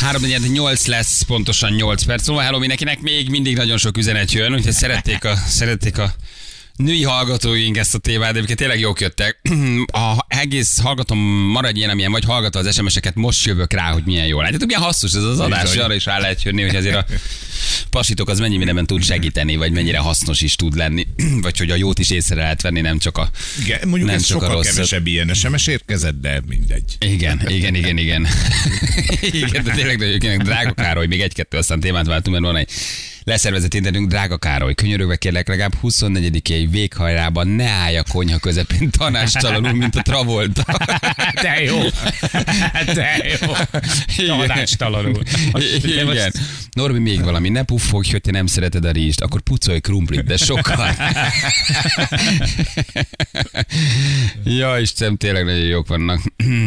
3 8 lesz, pontosan 8 perc. Szóval hello mindenkinek, még mindig nagyon sok üzenet jön, úgyhogy szerették a, szerették a női hallgatóink ezt a témát, de egyébként tényleg jók jöttek. A egész hallgatom, maradj ilyen, amilyen vagy, hallgató az SMS-eket, most jövök rá, hogy milyen jó. Látjátok, milyen hasznos ez az adás, arra is rá lehet jönni, hogy azért a pasitok az mennyi mindenben tud segíteni, vagy mennyire hasznos is tud lenni, vagy hogy a jót is észre lehet venni, nem csak a Igen, mondjuk nem ez csak a sokkal rosszat. kevesebb ilyen SMS érkezett, de mindegy. Igen, igen, igen, igen. igen, de tényleg jók, drága Károly, még egy-kettő, aztán témát váltunk, mert van egy leszervezett internetünk, drága Károly, könyörögve kérlek legalább 24-i véghajrában ne állj a konyha közepén tanástalanul, mint a Travolta. De jó. De jó. Tanácstalanul. De most- Igen. Norbi, még valami, ne puffogj, hogy te nem szereted a rizst, akkor pucolj krumplit, de sokkal. ja, Istenem, tényleg nagyon jók vannak.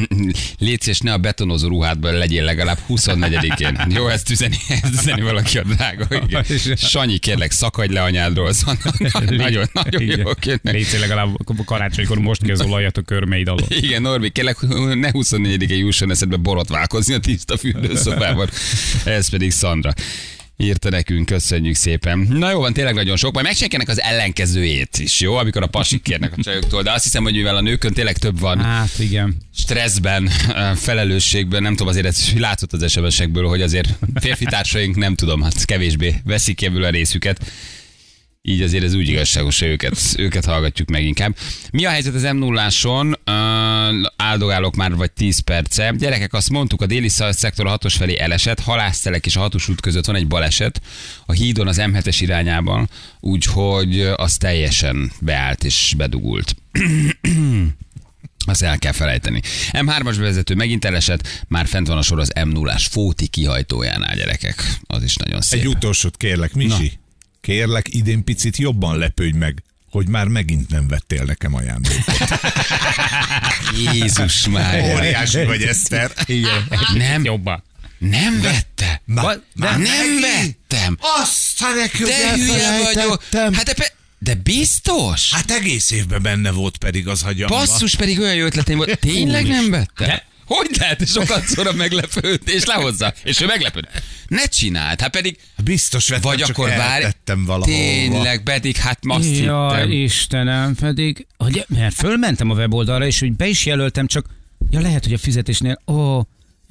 Légy szíves, ne a betonozó ruhádban legyél legalább 24-én. Jó, ezt üzeni, ezt üzeni valaki a drága. Igen. Sanyi, kérlek, szakadj le anyádról. Szóval nagyon, nagyon Igen. jönnek. Légy legalább karácsonykor most ki az olajat a körmeid alól. Igen, Norbi, kérlek, ne 24-e jusson eszedbe borotválkozni a tiszta fürdőszobában. Ez pedig Szandra. Írta nekünk, köszönjük szépen. Na jó van, tényleg nagyon sok. Majd megcsinálják az ellenkezőjét is, jó? Amikor a pasik kérnek a csajoktól. De azt hiszem, hogy mivel a nőkön tényleg több van Hát igen. stresszben, felelősségben, nem tudom, azért ez látszott az SMS-ekből, hogy azért férfi társaink nem tudom, hát kevésbé veszik ebből a részüket. Így azért ez úgy igazságos, hogy őket, őket hallgatjuk meg inkább. Mi a helyzet az m 0 áldogálok már vagy 10 perce. Gyerekek, azt mondtuk, a déli szektor a hatos felé elesett, halásztelek és a hatos út között van egy baleset a hídon az M7-es irányában, úgyhogy az teljesen beállt és bedugult. Azt el kell felejteni. M3-as bevezető megint elesett, már fent van a sor az M0-ás Fóti kihajtójánál, gyerekek. Az is nagyon szép. Egy utolsót kérlek, Misi. Kérlek, idén picit jobban lepődj meg, hogy már megint nem vettél nekem ajándékot. Jézus már. Óriási vagy, Eszter. Igen. Nem, Jobban. nem vette. Na, De nem vettem. Azt a nekünk De hülye vagyok. Hát de, pe- de biztos? Hát egész évben benne volt pedig az hagyamba. Basszus, pedig olyan jó ötleteim volt. Tényleg nem vette? De- Hogy lehet sokat szóra meglepődni, és lehozza, és ő meglepőd. Ne csináld, hát pedig, Biztos vettem, vagy csak akkor eltettem valahol. tényleg, pedig hát azt Ja, hittem. Istenem, pedig, hogy, mert fölmentem a weboldalra, és hogy be is jelöltem, csak, ja lehet, hogy a fizetésnél, ó,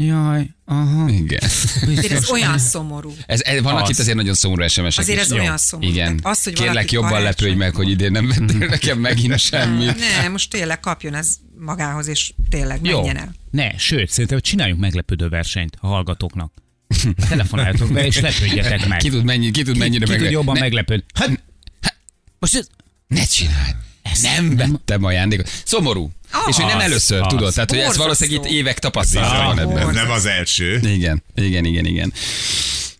jaj, aha. Igen. Azért ez biztos. olyan szomorú. Ez, ez vannak Az. itt azért nagyon szomorú SMS-ek Azért is. ez Jó. olyan szomorú. Igen. Tehát Az, hogy Kérlek, jobban lepődj meg, hogy idén nem vettél nekem megint semmit. Ne, most tényleg kapjon ez magához, és tényleg Jó. menjen el. Ne, sőt, szerintem csináljunk meglepődő versenyt a hallgatóknak. Telefonáljatok be, és lepődjetek meg. Ki tud, mennyi, ki tud mennyire ki meg... tud jobban ne, meglepődni. Hát, most ez, ne csináld. Ezt nem nem- vettem ajándékot. Szomorú. És hogy nem Az, először, az. tudod. Tehát, hogy ez valószínűleg itt évek tapasztalata van ebben. Nem az első. Igen, igen, igen, igen.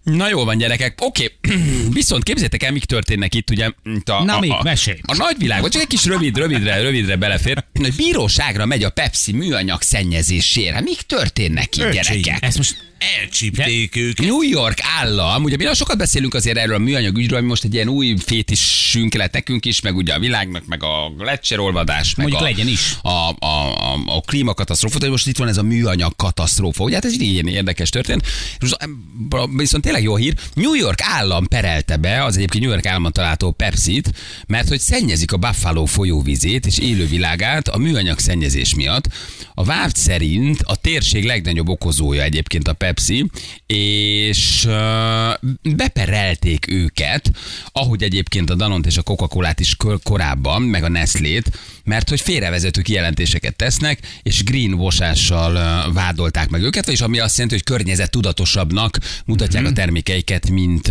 Na jó van, gyerekek. Oké, viszont képzétek el, mik történnek itt, ugye? Itt a, Na a, mik? a, Mesélj. a nagyvilágban, csak egy kis rövid, rövidre, rövidre belefér, hogy bíróságra megy a Pepsi műanyag szennyezésére. Mik történnek itt, Öcsém. gyerekek? ezt most Elcsípték őket. New York állam, ugye mi nagyon sokat beszélünk azért erről a műanyag ügyről, ami most egy ilyen új fétisünk lett nekünk is, meg ugye a világnak, meg a lecserolvadás, meg Mondjuk a, legyen is. A, a, a, a klímakatasztrófa, de most itt van ez a műanyag katasztrófa, ugye hát ez egy ilyen érdekes történet. Viszont tényleg jó hír, New York állam perelte be, az egyébként New York államon található Pepsi-t, mert hogy szennyezik a Buffalo folyóvizét és élővilágát a műanyag szennyezés miatt. A vád szerint a térség legnagyobb okozója egyébként a Pepsi, és uh, beperelték őket, ahogy egyébként a Danont és a Coca-Colát is kor- korábban, meg a Nestlét, mert hogy félrevezető kijelentéseket tesznek, és greenwashással vádolták meg őket, vagyis ami azt jelenti, hogy környezet tudatosabbnak mutatják a termékeiket, mint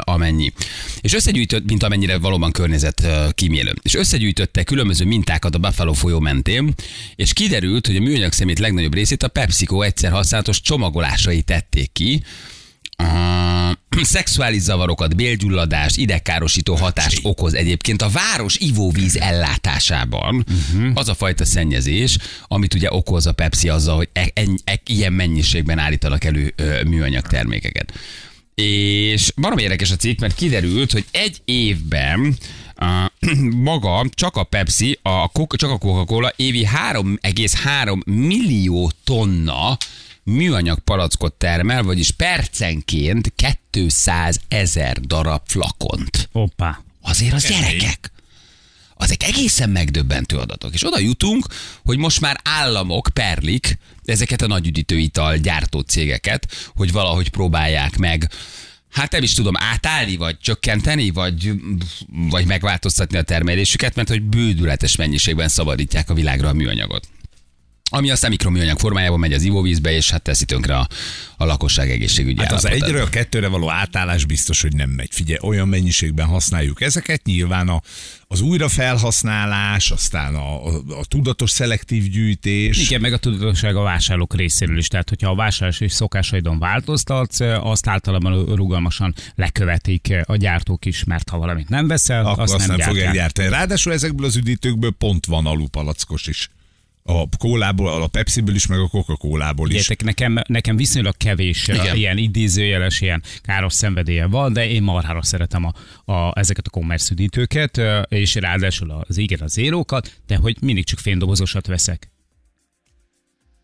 amennyi. És összegyűjtött, mint amennyire valóban környezet kímélő. És összegyűjtöttek különböző mintákat a Buffalo folyó mentén, és kiderült, hogy a műanyag szemét legnagyobb részét a PepsiCo egyszer használatos csomagolásai tették ki, a szexuális zavarokat, bélgyulladást, idegkárosító hatást okoz egyébként a város ivóvíz ellátásában uh-huh. az a fajta szennyezés, amit ugye okoz a Pepsi azzal, hogy e- en- e- ilyen mennyiségben állítanak elő ö, műanyag termékeket. És valami érdekes a cikk, mert kiderült, hogy egy évben a, maga csak a Pepsi, a, Coca- csak a Coca-Cola évi 3,3 millió tonna műanyag palackot termel, vagyis percenként 200 ezer darab flakont. Hoppá. Azért az gyerekek. Azek egészen megdöbbentő adatok. És oda jutunk, hogy most már államok perlik ezeket a nagyüdítőital gyártó cégeket, hogy valahogy próbálják meg Hát nem is tudom átállni, vagy csökkenteni, vagy, vagy megváltoztatni a termelésüket, mert hogy bődületes mennyiségben szabadítják a világra a műanyagot. Ami aztán mikroműanyag formájában megy az ivóvízbe, és hát teszi tönkre a, a lakosság egészségügyi Hát az állapotát. egyről a kettőre való átállás biztos, hogy nem megy. Figyelj, olyan mennyiségben használjuk ezeket, nyilván a, az újrafelhasználás, aztán a, a, a tudatos szelektív gyűjtés. Igen, meg a tudatosság a vásárlók részéről is. Tehát, hogyha a vásárlási szokásaidon változtatsz, azt általában rugalmasan lekövetik a gyártók is, mert ha valamit nem veszel, akkor azt, azt nem, nem fogják gyártani. Ráadásul ezekből az üdítőkből pont van alupalackos is. A kólából, a Pepsi-ből is, meg a Coca-Colából is. Értek, nekem, nekem viszonylag kevés Igen. Igen. ilyen idézőjeles, ilyen káros szenvedélye van, de én marhára szeretem a, a, ezeket a commerce üdítőket, ö, és ráadásul az igen, a zérókat, de hogy mindig csak féndobozosat veszek.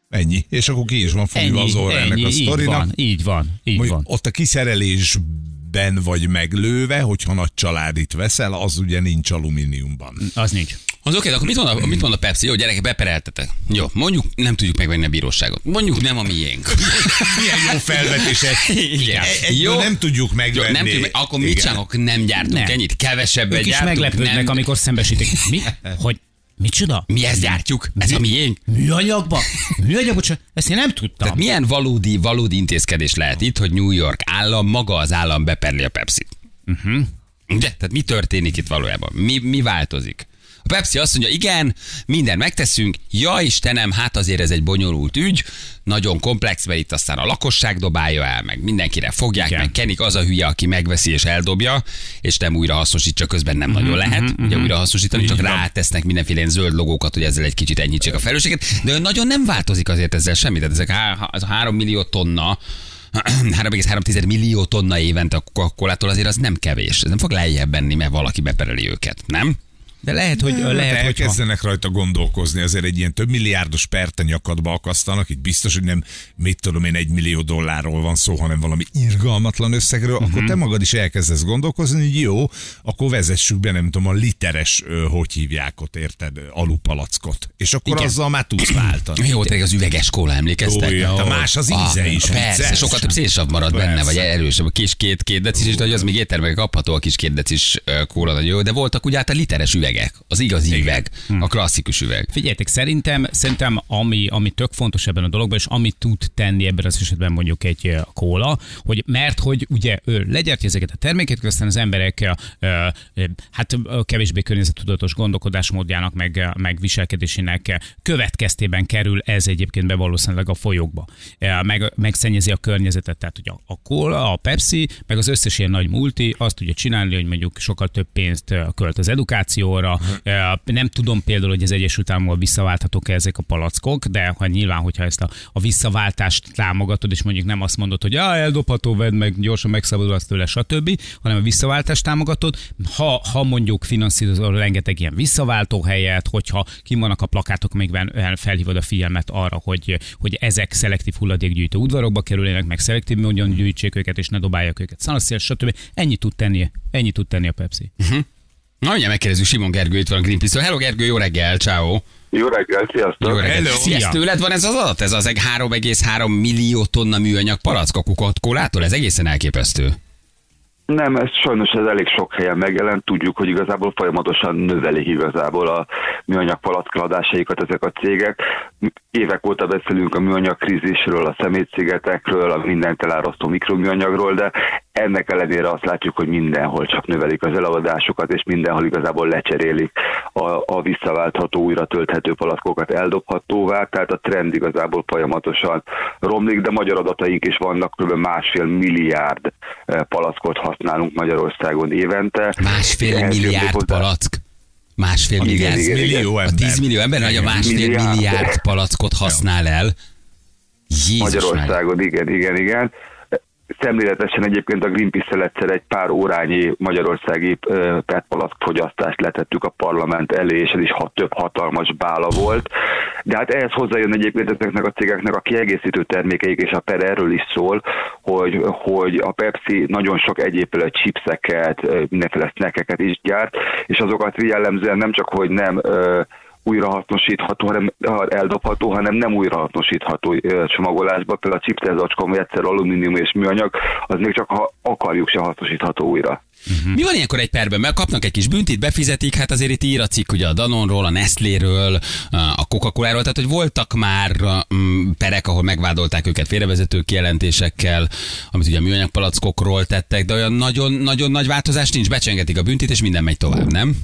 Ennyi. És akkor ki is van fogva az orra ennek a így sztorinak. van, így van, így Hogy van. ott a kiszerelésben vagy meglőve, hogyha nagy családit veszel, az ugye nincs alumíniumban. Az nincs. Az oké, de akkor mit mond, a, mit mond a Pepsi? Jó, gyerekek, bepereltetek. Jó, mondjuk nem tudjuk megvenni a bíróságot. Mondjuk nem a miénk. Milyen jó felvetés. Igen. Egyből nem tudjuk Jó, megvenni. nem tudjuk, akkor mit csinálok? Nem gyártunk Nem. ennyit, kevesebbet Ők is gyártunk. meglepődnek, nem, amikor szembesítik. Mi? Hogy micsoda? Mi ezt gyártjuk? Ez a miénk? Műanyagba? Műanyagba? Csak ezt én nem tudtam. Tehát milyen valódi, valódi intézkedés lehet itt, hogy New York állam, maga az állam beperli a Pepsi-t? Uh-huh. De, tehát mi történik itt valójában? Mi, mi változik? A Pepsi azt mondja, igen, minden megteszünk, ja Istenem, hát azért ez egy bonyolult ügy, nagyon komplex, mert itt aztán a lakosság dobálja el, meg mindenkire fogják, Igen. meg Kenik az a hülye, aki megveszi és eldobja, és nem újra hasznosítsa, közben nem nagyon lehet, ugye újra hasznosítani, csak rátesznek mindenféle ilyen zöld logókat, hogy ezzel egy kicsit enyhítsék a felelősséget, de nagyon nem változik azért ezzel semmit, tehát ezek há- ez a három millió tonna 3,3 millió tonna évente a coca azért az nem kevés. Ez nem fog lejjebb benni, mert valaki bepereli őket, nem? De lehet, hogy, Lehet, lehet, hogy elkezdenek rajta gondolkozni, azért egy ilyen több milliárdos perte nyakadba akasztanak, itt biztos, hogy nem, mit tudom én, egy millió dollárról van szó, hanem valami irgalmatlan összegről, uh-huh. akkor te magad is elkezdesz gondolkozni, hogy jó, akkor vezessük be, nem tudom, a literes, hogy hívják ott, érted, alupalackot. És akkor Igen. Azzal már tudsz váltani. Jó, régen az üveges kóla, emlékeztek? Ó, ja, de más az íze is, Persze, vicces. sokkal több szélsav marad Persze. benne, vagy erősebb. A kis két, két decis, és hogy az még éttermekben kapható a kis két decis kóla, jó, de voltak ugye hát a literes üvegek, az igazi üveg, a klasszikus üveg. Figyeljetek, szerintem, szerintem ami, ami tök fontos ebben a dologban, és amit tud tenni ebben az esetben mondjuk egy ö, kóla, hogy mert hogy ugye ő legyártja ezeket a termékeket, aztán az emberek ö, ö, hát kevésbé környezettudatos gondolkodásmódjának, meg, meg viselkedésének következtében kerül ez egyébként be valószínűleg a folyókba. Meg, megszennyezi a környezetet, tehát ugye a, kóla, a Pepsi, meg az összes ilyen nagy multi azt tudja csinálni, hogy mondjuk sokkal több pénzt költ az edukációra. Ö, Nem tudom például, hogy az Egyesült Államokban visszaválthatók-e ezek a palackok, de ha nyilván, hogyha ezt a, a visszaváltást támogatod, és mondjuk nem azt mondod, hogy ah, eldobható, vedd meg, gyorsan megszabadulsz tőle, stb., hanem a visszaváltást támogatod, ha, ha mondjuk finanszírozol rengeteg ilyen visszaváltó helyet, hogyha kim vannak a plakátok, amikben felhívod a figyelmet arra, hogy, hogy ezek szelektív hulladékgyűjtő udvarokba kerüljenek, meg szelektív módon gyűjtsék őket, és ne dobálják őket szanaszél, stb. Ennyi tud tenni, ennyi tud tenni a Pepsi. Na, mindjárt megkérdezzük Simon Gergő, itt van a Greenpeace-től. Hello Gergő, jó reggel, ciao. Jó reggel, sziasztok! Jó reggel. Hello. Szia. Ez Szia. tőled van ez az adat? Ez az 3,3 millió tonna műanyag palack a kukot-kólától? Ez egészen elképesztő. Nem, ez sajnos ez elég sok helyen megjelent. Tudjuk, hogy igazából folyamatosan növelik igazából a műanyag palackladásaikat ezek a cégek. Évek óta beszélünk a műanyag krízisről, a szemétszigetekről, a mindent elárasztó mikroműanyagról, de ennek ellenére azt látjuk, hogy mindenhol csak növelik az eladásokat, és mindenhol igazából lecserélik a, a visszaváltható, újra tölthető palackokat eldobhatóvá, tehát a trend igazából folyamatosan romlik, de magyar adataink is vannak, kb. másfél milliárd eh, palackot használunk Magyarországon évente. Másfél milliárd palack. Másfél Igen, milliárd. igen, igen. Millió A ember. 10 millió ember, hogy a másfél Milliárd. milliárd palackot használ el. Jézus. Magyarországon, igen, igen, igen. Szemléletesen egyébként a Greenpeace-el egyszer egy pár órányi magyarországi petpalack fogyasztást letettük a parlament elé, és ez is hat, több hatalmas bála volt. De hát ehhez hozzájön egyébként ezeknek a cégeknek a kiegészítő termékeik, és a per erről is szól, hogy, hogy a Pepsi nagyon sok egyéb chipseket, mindenféle snackeket is gyárt, és azokat jellemzően nem csak, hogy nem újrahasznosítható, hanem eldobható, hanem nem újrahasznosítható csomagolásba. Például a chipszacskon, vagy egyszer alumínium és műanyag, az még csak ha akarjuk se hasznosítható újra. Mi van ilyenkor egy perben? Mert kapnak egy kis büntit, befizetik, hát azért itt ír a cikk ugye a Danonról, a Nestléről, a Coca-Coláról, tehát hogy voltak már mm, perek, ahol megvádolták őket félrevezető kijelentésekkel, amit ugye a műanyag palackokról tettek, de olyan nagyon-nagyon nagy változás nincs, becsengetik a büntit, és minden megy tovább, nem?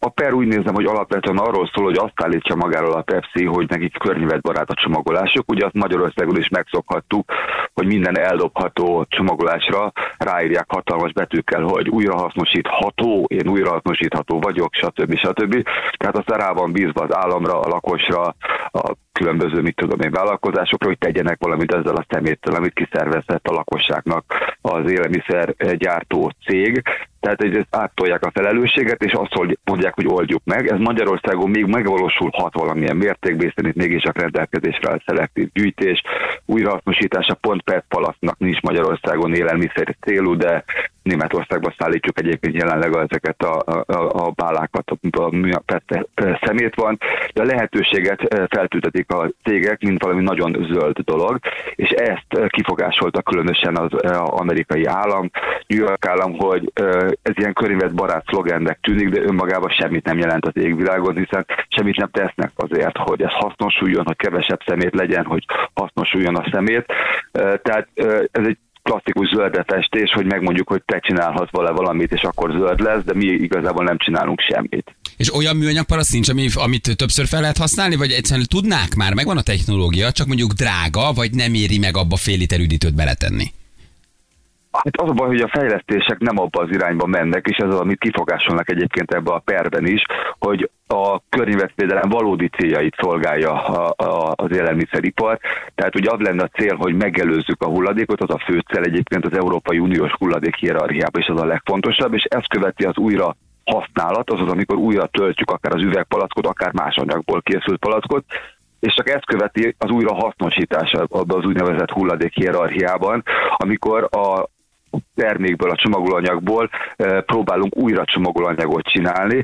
A per úgy nézem, hogy alapvetően arról szól, hogy azt állítsa magáról a Pepsi, hogy nekik környezetbarát a csomagolásuk. Ugye azt Magyarországon is megszokhattuk, hogy minden eldobható csomagolásra ráírják hatalmas betűkkel, hogy újrahasznosítható, én újrahasznosítható vagyok, stb. stb. Tehát azt rá van bízva az államra, a lakosra, a különböző, mit tudom én, vállalkozásokra, hogy tegyenek valamit ezzel a szeméttel, amit kiszervezett a lakosságnak az élelmiszer gyártó cég. Tehát ezt áttolják a felelősséget, és azt mondják, hogy oldjuk meg. Ez Magyarországon még megvalósulhat valamilyen mértékben, hiszen itt mégis csak rendelkezésre áll szelektív gyűjtés, újrahasznosítása pont PET palasztnak nincs Magyarországon élelmiszer célú, de Németországba szállítjuk egyébként jelenleg ezeket a, a, a bálákat, a, PET szemét van, de a lehetőséget feltüntetik a cégek, mint valami nagyon zöld dolog, és ezt kifogásolta különösen az amerikai állam, New York állam, hogy ez ilyen környezetbarát szlogennek tűnik, de önmagában semmit nem jelent az égvilágon, hiszen semmit nem tesznek azért, hogy ez hasznosuljon, hogy kevesebb szemét legyen, hogy hasznosuljon a szemét. Tehát ez egy klasszikus zöldetestés, hogy megmondjuk, hogy te csinálhatsz vele valamit, és akkor zöld lesz, de mi igazából nem csinálunk semmit. És olyan műanyag paraszt nincs, ami, amit többször fel lehet használni, vagy egyszerűen tudnák már, megvan a technológia, csak mondjuk drága, vagy nem éri meg abba fél liter üdítőt beletenni? Hát az a baj, hogy a fejlesztések nem abba az irányba mennek, és ez az, amit kifogásolnak egyébként ebbe a perben is, hogy a környezetvédelem valódi céljait szolgálja a, az élelmiszeripar. Tehát ugye az lenne a cél, hogy megelőzzük a hulladékot, az a fő cél egyébként az Európai Uniós hulladék hierarchiában, és az a legfontosabb, és ezt követi az újra használat, azaz amikor újra töltjük akár az üvegpalackot, akár más anyagból készült palackot, és csak ezt követi az újra hasznosítása abban az úgynevezett hulladék hierarchiában, amikor a termékből, a csomagolóanyagból próbálunk újra csomagolóanyagot csinálni.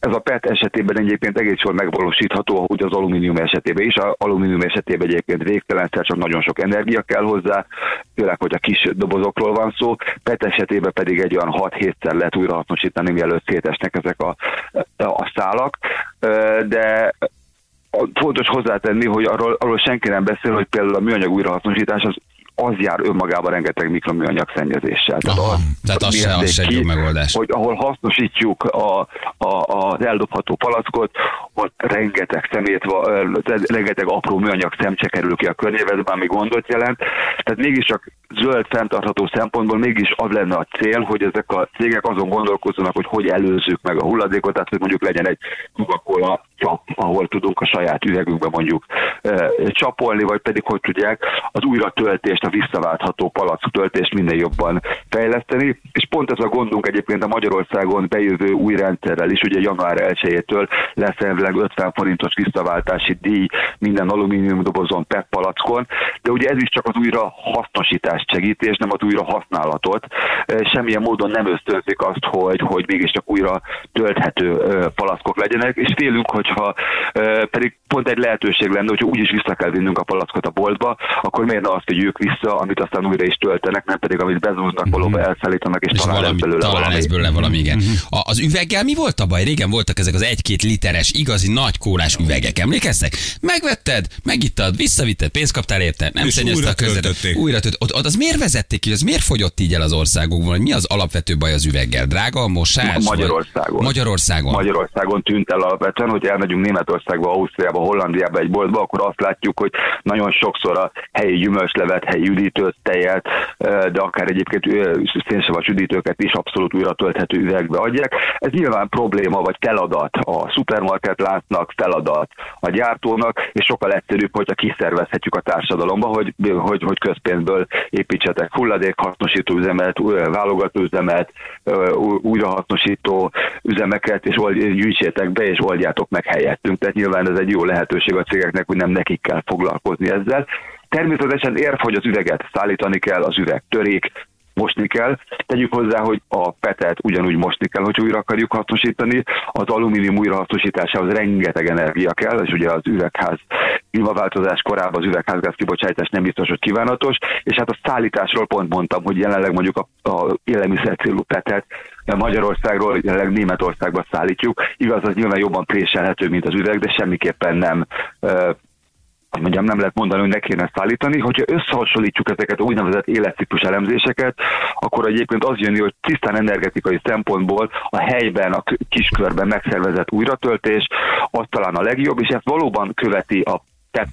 Ez a PET esetében egyébként egész jól megvalósítható, ahogy az alumínium esetében is. Az alumínium esetében egyébként végtelenszer csak nagyon sok energia kell hozzá, főleg, hogy a kis dobozokról van szó. PET esetében pedig egy olyan 6-7-szer lehet újrahasznosítani, mielőtt szétesnek ezek a, a szálak. De fontos hozzátenni, hogy arról, arról senki nem beszél, hogy például a műanyag újrahasznosítás az az jár önmagában rengeteg mikroműanyag szennyezéssel. Tehát, az, tehát az, se, az se egy jó megoldás. Hogy ahol hasznosítjuk a, a, az eldobható palackot, ott rengeteg szemét, rengeteg apró műanyag szemcse kerül ki a környezetbe, ami gondot jelent. Tehát mégiscsak zöld fenntartható szempontból mégis az lenne a cél, hogy ezek a cégek azon gondolkozzanak, hogy hogy előzzük meg a hulladékot, tehát hogy mondjuk legyen egy Coca-Cola csap, ahol tudunk a saját üvegünkbe mondjuk e, csapolni, vagy pedig hogy tudják az újra a visszaváltható palack töltést minél jobban fejleszteni. És pont ez a gondunk egyébként a Magyarországon bejövő új rendszerrel is, ugye január 1-től lesz elvileg 50 forintos visszaváltási díj minden alumínium dobozon PET palackon, de ugye ez is csak az újra hasznosítás segítés, nem az újra használatot. Semmilyen módon nem ösztönzik azt, hogy, hogy mégiscsak újra tölthető palackok legyenek, és félünk, hogyha pedig pont egy lehetőség lenne, hogyha úgyis vissza kell vinnünk a palackot a boltba, akkor miért ne azt vigyük vissza, amit aztán újra is töltenek, nem pedig amit bezúznak, valóban mhm. elszállítanak, és, és talán valami, belőle talán valami. ez belőle valami, igen. Uh-huh. A, az üveggel mi volt a baj? Régen voltak ezek az egy-két literes, igazi nagy kólás üvegek, emlékeztek? Megvetted, megittad, visszavitted, pénzt kaptál érte, nem szennyezte a között. Újra töltötték. Ott, ott, az miért vezették ki, az miért fogyott így el az országokban? Mi az alapvető baj az üveggel? Drága a mosás? Magyarországon. Magyarországon. Magyarországon tűnt el alapvetően, hogy elmegyünk Németországba, Ausztriába, Hollandiába egy boltba, akkor azt látjuk, hogy nagyon sokszor a helyi gyümölcslevet, helyi üdítőt, tejet, de akár egyébként szénsavas üdítőket is abszolút újra tölthető üvegbe adják. Ez nyilván probléma vagy feladat a szupermarket látnak, feladat a gyártónak, és sokkal egyszerűbb, hogyha kiszervezhetjük a társadalomba, hogy, hogy, hogy közpénzből építsetek hulladékhasznosító üzemet, válogató üzemet, újrahasznosító üzemeket, és gyűjtsétek be, és oldjátok meg helyettünk. Tehát nyilván ez egy jó lehetőség a cégeknek, hogy nem nekik kell foglalkozni ezzel. Természetesen érv, hogy az üveget szállítani kell, az üveg törik, mosni kell. Tegyük hozzá, hogy a petet ugyanúgy mosni kell, hogy újra akarjuk hasznosítani. Az alumínium újrahasznosításához rengeteg energia kell, és ugye az üvegház klímaváltozás korában az üvegházgáz kibocsátás nem biztos, hogy kívánatos, és hát a szállításról pont mondtam, hogy jelenleg mondjuk a, a élelmiszer célú petet Magyarországról, jelenleg Németországba szállítjuk. Igaz, az nyilván jobban préselhető, mint az üveg, de semmiképpen nem mondjam, nem lehet mondani, hogy ne kéne szállítani. Hogyha összehasonlítjuk ezeket a úgynevezett életciklus elemzéseket, akkor egyébként az jön, hogy tisztán energetikai szempontból a helyben, a kiskörben megszervezett újratöltés az talán a legjobb, és ezt valóban követi a PET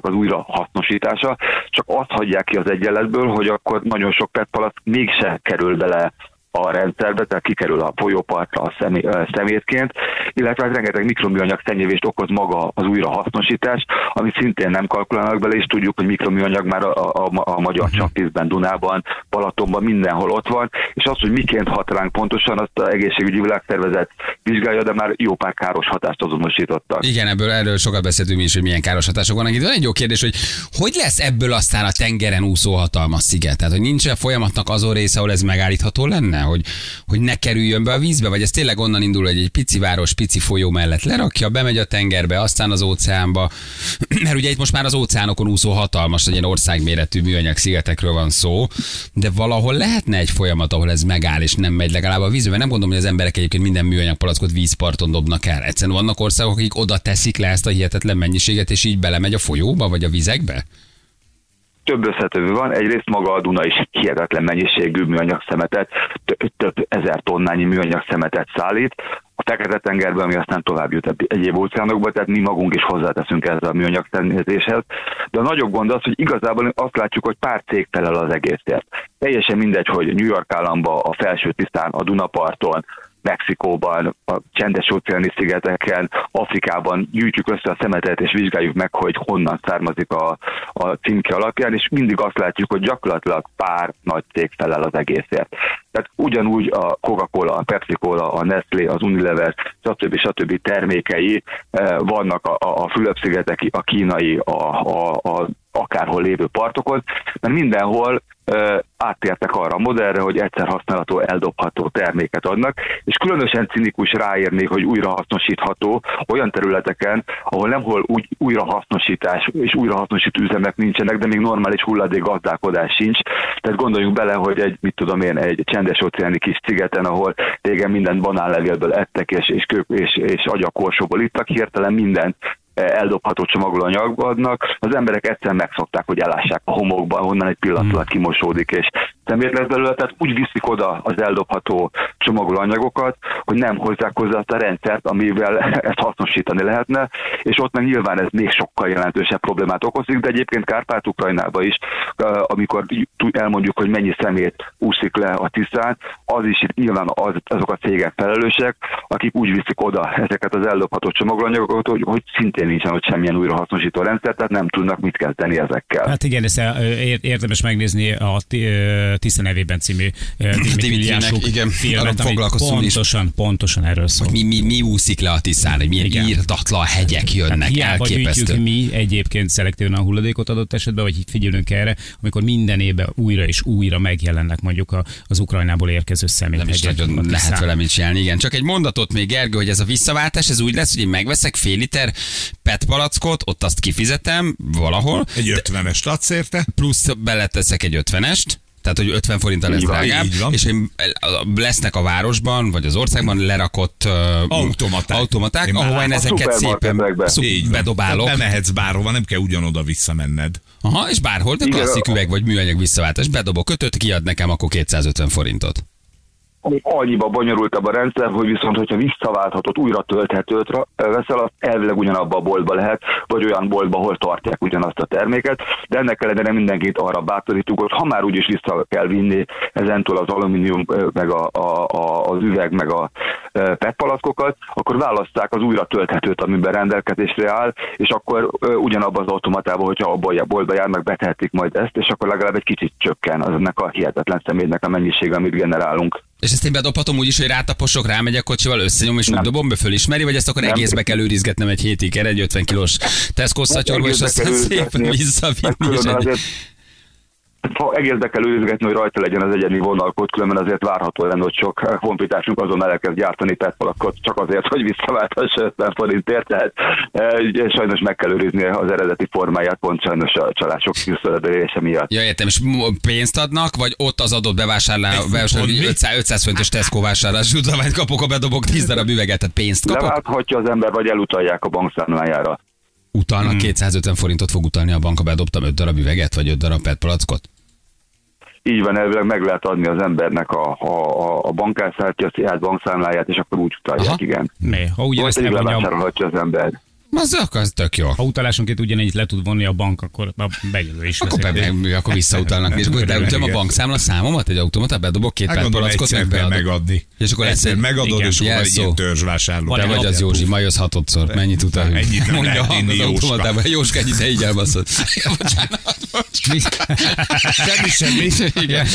az újrahasznosítása, csak azt hagyják ki az egyenletből, hogy akkor nagyon sok PET mégse kerül bele a rendszerbe, tehát kikerül a folyópartra a szemé, szemétként, illetve hát rengeteg mikroműanyag szennyevést okoz maga az újrahasznosítás, amit szintén nem kalkulálnak bele, és tudjuk, hogy mikroműanyag már a, a, a magyar mhm. csapvízben, Dunában, Balatonban mindenhol ott van, és az, hogy miként hat ránk pontosan, azt az egészségügyi világszervezet vizsgálja, de már jó pár káros hatást azonosítottak. Igen, ebből erről sokat beszéltünk mi is, hogy milyen káros hatások vannak. Itt van egy jó kérdés, hogy hogy lesz ebből aztán a tengeren úszó hatalmas sziget? Tehát, hogy nincs -e folyamatnak azon része, ahol ez megállítható lenne? Hogy, hogy ne kerüljön be a vízbe, vagy ez tényleg onnan indul, hogy egy pici város, pici folyó mellett lerakja, bemegy a tengerbe, aztán az óceánba, mert ugye itt most már az óceánokon úszó hatalmas, egy ilyen országméretű műanyag szigetekről van szó, de valahol lehetne egy folyamat, ahol ez megáll, és nem megy legalább a vízbe, mert nem gondolom, hogy az emberek egyébként minden műanyag palackot vízparton dobnak el. Egyszerűen vannak országok, akik oda teszik le ezt a hihetetlen mennyiséget, és így belemegy a folyóba, vagy a vizekbe? Több összetevő van. Egyrészt maga a Duna is hihetetlen mennyiségű műanyag szemetet, több ezer tonnányi műanyag szemetet szállít. A Fekete-tengerben, ami aztán tovább jut egyéb óceánokba, tehát mi magunk is hozzáteszünk ezzel a műanyag szennyezéshez. De a nagyobb gond az, hogy igazából azt látjuk, hogy pár cég felel az egészért. Teljesen mindegy, hogy New York államba, a felső tisztán, a Dunaparton, Mexikóban, a csendes óceáni szigeteken, Afrikában gyűjtjük össze a szemetet, és vizsgáljuk meg, hogy honnan származik a, a címke alapján, és mindig azt látjuk, hogy gyakorlatilag pár nagy cég felel az egészért. Tehát ugyanúgy a Coca-Cola, a Pepsi-Cola, a Nestlé, az Unilever, stb. stb. termékei eh, vannak a, a Fülöp-szigeteki, a kínai, a, a, a akárhol lévő partokon, mert mindenhol áttértek arra a modellre, hogy egyszer használható, eldobható terméket adnak, és különösen cinikus ráírni, hogy újrahasznosítható olyan területeken, ahol nemhol úgy újrahasznosítás és újrahasznosító üzemek nincsenek, de még normális hulladék gazdálkodás sincs. Tehát gondoljunk bele, hogy egy, mit tudom én, egy csendes óceáni kis szigeten, ahol régen mindent banánlevélből ettek, és, és, kők, és, és agyakorsóból ittak, hirtelen mindent eldobható csomagolóanyagba adnak, az emberek egyszerűen megszokták, hogy elássák a homokba, onnan egy pillanat alatt kimosódik, és szemét lesz belőle, tehát úgy viszik oda az eldobható csomagolóanyagokat, hogy nem hozzák hozzá azt a rendszert, amivel ezt hasznosítani lehetne, és ott meg nyilván ez még sokkal jelentősebb problémát okozik, de egyébként Kárpát-Ukrajnába is, amikor elmondjuk, hogy mennyi szemét úszik le a tisztán, az is nyilván az, azok a cégek felelősek, akik úgy viszik oda ezeket az eldobható csomagolóanyagokat, hogy, hogy szintén nincsen ott semmilyen újrahasznosító rendszer, tehát nem tudnak mit kezdeni ezekkel. Hát igen, ezt érdemes megnézni a Tiszta nevében című igen, filmet, pontosan, is. pontosan erről szól. mi, mi, mi úszik le a Tisztán, hogy milyen igen. írtatlan hegyek jönnek, hát elképesztő. mi egyébként szelektíven a hulladékot adott esetben, vagy itt figyelünk erre, amikor minden évben újra és újra megjelennek mondjuk az Ukrajnából érkező személy. Nem is nagyon lehet vele mit csinálni, igen. Csak egy mondatot még, Gergő, hogy ez a visszaváltás, ez úgy lesz, hogy én megveszek fél liter PET palackot, ott azt kifizetem valahol. Egy 50-est adsz érte? Plusz beleteszek egy 50-est, tehát, hogy 50 forinttal lesz drágább, és lesznek a városban, vagy az országban lerakott automaták, automaták én ahol én ezeket szépen így bedobálok. Bemehetsz bárhova, nem kell ugyanoda visszamenned. Aha, és bárhol, de klasszik üveg vagy műanyag visszaváltás, bedobok kötöt, kiad nekem akkor 250 forintot. Annyiba bonyolultabb a rendszer, hogy viszont, hogyha visszaválthatott, újra tölthetőt veszel, azt elvileg ugyanabba a boltba lehet, vagy olyan boltba, ahol tartják ugyanazt a terméket, de ennek ellenére mindenkit arra bátorítunk, hogy ha már úgyis vissza kell vinni ezentúl az alumínium, meg a, a, a, az üveg, meg a PET palackokat, akkor választák az újra tölthetőt, amiben rendelkezésre áll, és akkor ugyanabban az automatában, hogyha a boltba, boltba járnak, betehetik majd ezt, és akkor legalább egy kicsit csökken az ennek a hihetetlen szemétnek a mennyisége, amit generálunk. És ezt én bedobhatom úgy is, hogy rátaposok, rámegyek kocsival, összenyom, és úgy Nem. dobom be, fölismeri, vagy ezt akkor Nem. egészbe kell őrizgetnem egy hétig, egy 50 kilós Tesco szatyorba, és aztán szépen visszavinni. és különben egy- azért, ha egészbe kell őrizgetni, hogy rajta legyen az egyedi vonalkód, különben azért várható lenne, hogy sok honfitársunk azon elkezd gyártani petpalakot, csak azért, hogy visszaválthassa 50 forintért, tehát e, ugye sajnos meg kell őrizni az eredeti formáját, pont sajnos a csalások visszadelése miatt. Ja, értem, és pénzt adnak, vagy ott az adott bevásárlás, mi? 500, 500 fontos Tesco vásárlás utalványt kapok, ha bedobok 10 darab üveget, tehát pénzt kapok? Leválthatja az ember, vagy elutalják a bankszámlájára. Utalnak 250 forintot fog utalni a bank, ha bedobtam 5 darab üveget, vagy 5 darab PET palackot? Így van, elvileg meg lehet adni az embernek a, a, a, bankkártyát, a saját bankszámláját, és akkor úgy utalják, Aha. igen. Mi? Ha pedig levonja, levásárolhatja az ember. Az, akkor az tök jó. ha utalásonként ugyanígy le tud vonni a bank, akkor a bejövő is Akkor, be, meg, akkor visszautalnak, és akkor beütöm a bankszámla számomat, egy automata, bedobok két Hát gondolom, palackot, egyszer meg kell beadok. megadni. És akkor Egyszer egy- megadod, és akkor egy törzsvásárló. Te vagy az. Józsi, majosz hatodszor, mennyit utalunk? Ennyit nem Mondja lehet a inni, az Jóska. automatában, Jóska, ennyit te így elbaszod. Bocsánat, Semmi, semmi. Igen.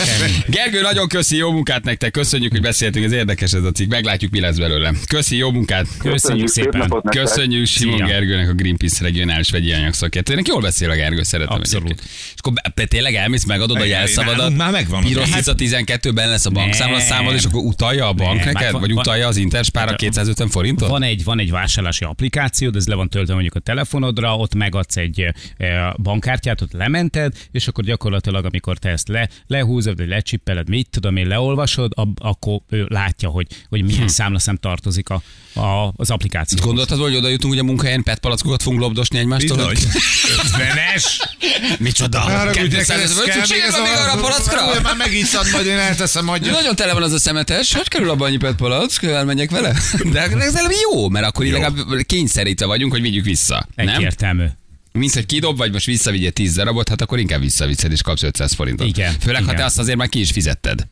Gergő, nagyon köszi, jó munkát nektek, köszönjük, hogy beszéltünk, ez érdekes ez a cikk, meglátjuk, mi lesz belőle. Köszi, jó munkát! Köszönjük szép szépen. Köszönjük Simon. Gergőnek, a Greenpeace regionális vegyi anyag szakértőnek. Jól beszél a Gergő, szeretem Abszolút. egyébként. És akkor be- tényleg elmész, megadod jelszavadat. nálunk már megvan. Piros Hát- cica 12-ben lesz a bankszámla számod, és akkor utalja a bank Nem, neked? hát van- Vagy utalja az Interspára 250 forintot? Van egy, van egy vásárlási applikáció, de ez le van töltve mondjuk a telefonodra, ott megadsz egy e, bankkártyát, ott lemented, és akkor gyakorlatilag, amikor te ezt le, lehúzod, vagy lecsippeled, mit tudom én, leolvasod, ab, akkor ő látja, hogy, hogy milyen hm. számlaszám tartozik a, a, az applikáció. Gondoltad, hogy oda jutunk, hogy a munkahelyen PET palackokat fogunk lobdosni egymástól? Bizony. 50-es. Micsoda? Arra, hogy 200 neked ez ezer. kell, Szükséged még van még arra a palackra? Már megiszad, majd én elteszem, adja. Nagyon tele van az a szemetes, hogy kerül abban annyi PET palack, elmenjek vele? De ez legalább jó, mert akkor legalább kényszerítve vagyunk, hogy vigyük vissza. Nem? Egyértelmű. Mint hogy kidob, vagy most visszavigyél 10 darabot, hát akkor inkább visszaviszed és kapsz 500 forintot. Igen, Főleg, ha igen. te azt azért már ki is fizetted.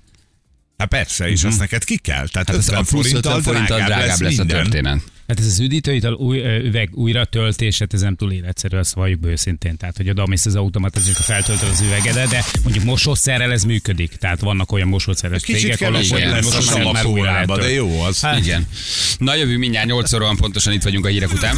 Hát persze, és azt neked ki kell. Tehát Hát az 50 a plusz 50 forinttal forinttal drágább lesz a minden. történet. Hát ez az üdítőital új, üveg újra töltése, ez nem túl életszerű, azt valljuk be őszintén. Tehát, hogy oda mész az automat, és feltöltöd az üvegedet, de mondjuk mosószerrel ez működik. Tehát vannak olyan mosószeres cégek, ahol a mosószert már újra de jó az. Igen. Na jövő mindjárt 8 óra pontosan itt vagyunk a hírek után.